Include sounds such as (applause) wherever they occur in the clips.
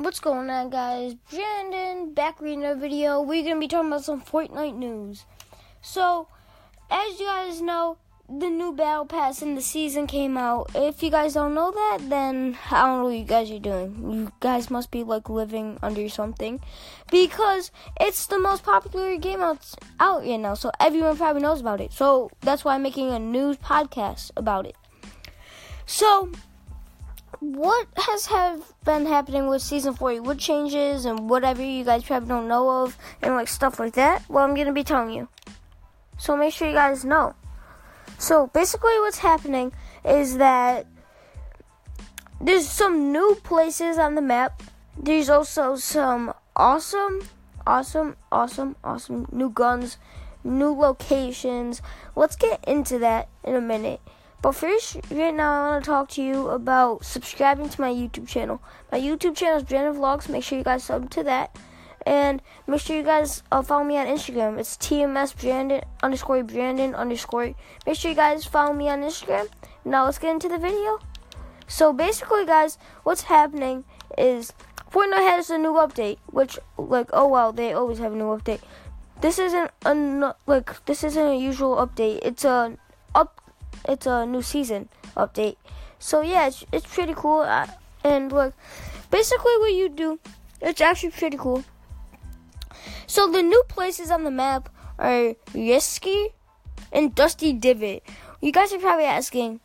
What's going on, guys? Brandon back reading a video. We're gonna be talking about some Fortnite news. So, as you guys know, the new battle pass in the season came out. If you guys don't know that, then I don't know what you guys are doing. You guys must be like living under something, because it's the most popular game out out right now. So everyone probably knows about it. So that's why I'm making a news podcast about it. So what has have been happening with season 40 what changes and whatever you guys probably don't know of and like stuff like that? Well i'm gonna be telling you. So make sure you guys know. So basically what's happening is that there's some new places on the map. There's also some awesome awesome awesome awesome new guns new locations. Let's get into that in a minute but first, right now, I want to talk to you about subscribing to my YouTube channel. My YouTube channel is Brandon Vlogs. Make sure you guys sub to that. And make sure you guys uh, follow me on Instagram. It's TMS Brandon underscore Brandon underscore. Make sure you guys follow me on Instagram. Now let's get into the video. So basically, guys, what's happening is Fortnite has a new update, which like oh wow, they always have a new update. This isn't a like this isn't a usual update. It's a up it's a new season update. So yeah, it's, it's pretty cool. Uh, and look, basically what you do, it's actually pretty cool. So the new places on the map are Risky and Dusty Divot. You guys are probably asking,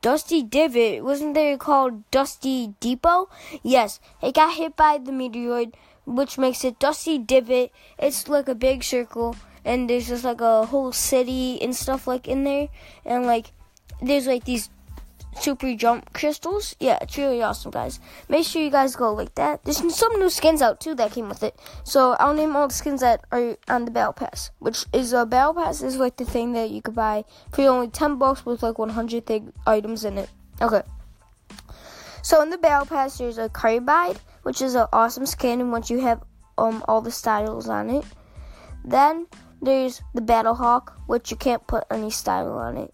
Dusty Divot, wasn't there called Dusty Depot? Yes, it got hit by the meteoroid, which makes it Dusty Divot. It's like a big circle and there's just like a whole city and stuff like in there, and like there's like these super jump crystals. Yeah, it's really awesome, guys. Make sure you guys go like that. There's some new skins out too that came with it. So I'll name all the skins that are on the battle pass, which is a battle pass is like the thing that you could buy for only ten bucks with like 100 thing items in it. Okay. So in the battle pass, there's a carbide, which is an awesome skin, and once you have um all the styles on it, then there's the Battlehawk, which you can't put any style on it.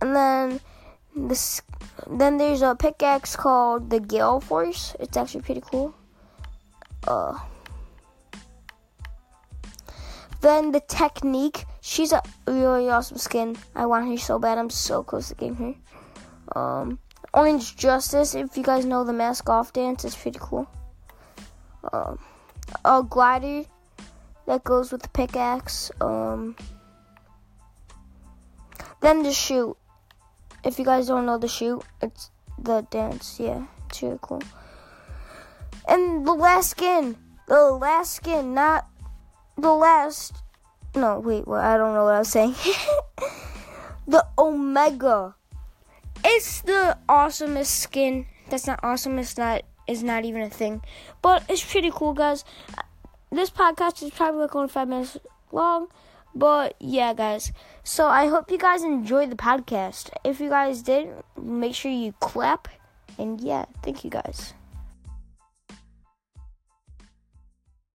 And then this then there's a pickaxe called the Gale Force. It's actually pretty cool. Uh then the Teknique, she's a really awesome skin. I want her so bad. I'm so close to getting her. Um, Orange Justice, if you guys know the mask off dance, it's pretty cool. Um, a glider, that goes with the pickaxe. Um, then the shoot. If you guys don't know the shoot, it's the dance. Yeah, it's really cool. And the last skin, the last skin, not the last. No, wait, well, I don't know what I was saying. (laughs) the Omega. It's the awesomest skin. That's not awesome. It's not. Is not even a thing, but it's pretty cool, guys this podcast is probably like only five minutes long. But yeah, guys. So I hope you guys enjoyed the podcast. If you guys did, make sure you clap. And yeah, thank you guys.